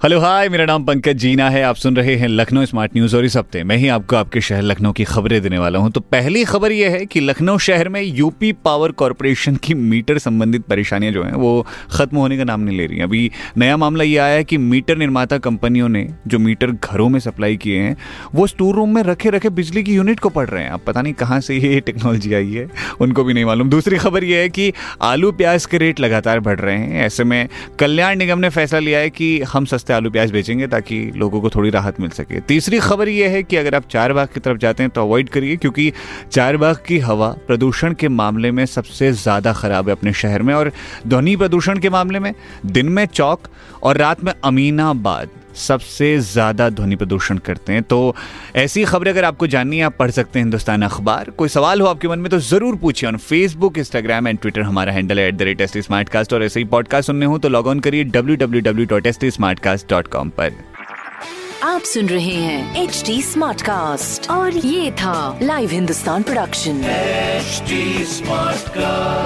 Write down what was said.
hello, hi, मेरा नाम पंकज जीना है। आप सुन रहे हैं लखनऊ स्मार्ट न्यूज़ और इस हफ़्ते मैं ही आपको आपके शहर लखनऊ की खबरें देने वाला हूँ। तो पहली खबर यह है कि लखनऊ शहर में यूपी पावर कॉरपोरेशन की मीटर संबंधित परेशानियाँ जो हैं, वो खत्म होने का नाम नहीं ले रही अभी नया मामला यह आया है कि मीटर निर्माता कंपनियों ने जो मीटर घरों में सप्लाई किए हैं, वो स्टोर रूम में रखे रखे बिजली की यूनिट को पढ़ रहे हैं। अब पता नहीं कहाँ से ये टेक्नोलॉजी आई है, उनको भी नहीं मालूम। दूसरी खबर यह है कि आलू प्याज के रेट लगातार बढ़ रहे हैं। ऐसे में कल्याण निगम ने फैसला लिया है कि हम सस्ते सस्ते आलू प्याज बेचेंगे ताकि लोगों को थोड़ी राहत मिल सके। तीसरी खबर यह है कि अगर आप चार बाग की तरफ़ जाते हैं तो अवॉइड करिए, क्योंकि चार बाग की हवा प्रदूषण के मामले में सबसे ज़्यादा खराब है अपने शहर में और ध्वनि प्रदूषण के मामले में दिन में चौक और रात में अमीनाबाद। सबसे ज़्यादा ध्वनि प्रदूषण करते हैं। तो ऐसी खबरें अगर आपको जाननी है आप पढ़ सकते हैं हिंदुस्तान अखबार। कोई सवाल हो आपके मन में तो ज़रूर पूछिए on Facebook Instagram and Twitter हमारा हैंडल है at the rate S smart cast और ऐसे ही पॉडकास्ट सुनने हो तो लॉग ऑन करिए W W W dot S T smart cast dot com पर। आप सुन रहे हैं एच डी स्मार्ट कास्ट और ये था live Hindustan production smart cast